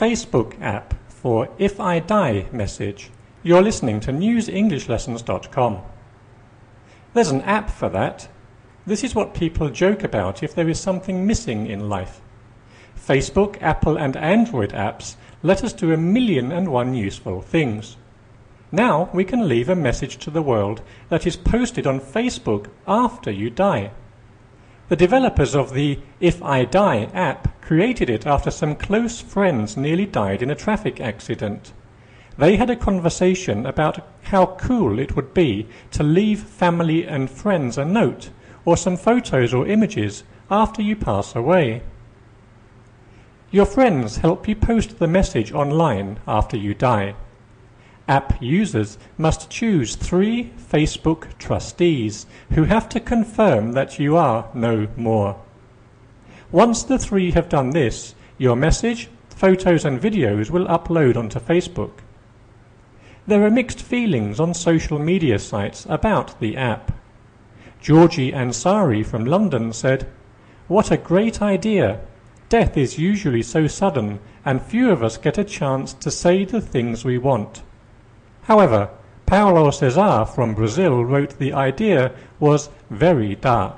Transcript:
Facebook app for If I Die message. You're listening to newsenglish.lessons.com. There's an app for that. This is what people joke about if there is something missing in life. Facebook, Apple, and Android apps let us do a million and one useful things. Now we can leave a message to the world that is posted on Facebook after you die. The developers of the If I Die app created it after some close friends nearly died in a traffic accident. They had a conversation about how cool it would be to leave family and friends a note or some photos or images after you pass away. Your friends help you post the message online after you die. App users must choose three Facebook trustees who have to confirm that you are no more. Once the three have done this, your message, photos and videos will upload onto Facebook. There are mixed feelings on social media sites about the app. Georgie Ansari from London said, What a great idea! Death is usually so sudden, and few of us get a chance to say the things we want. However, Paulo Cesar from Brazil wrote the idea was very dark.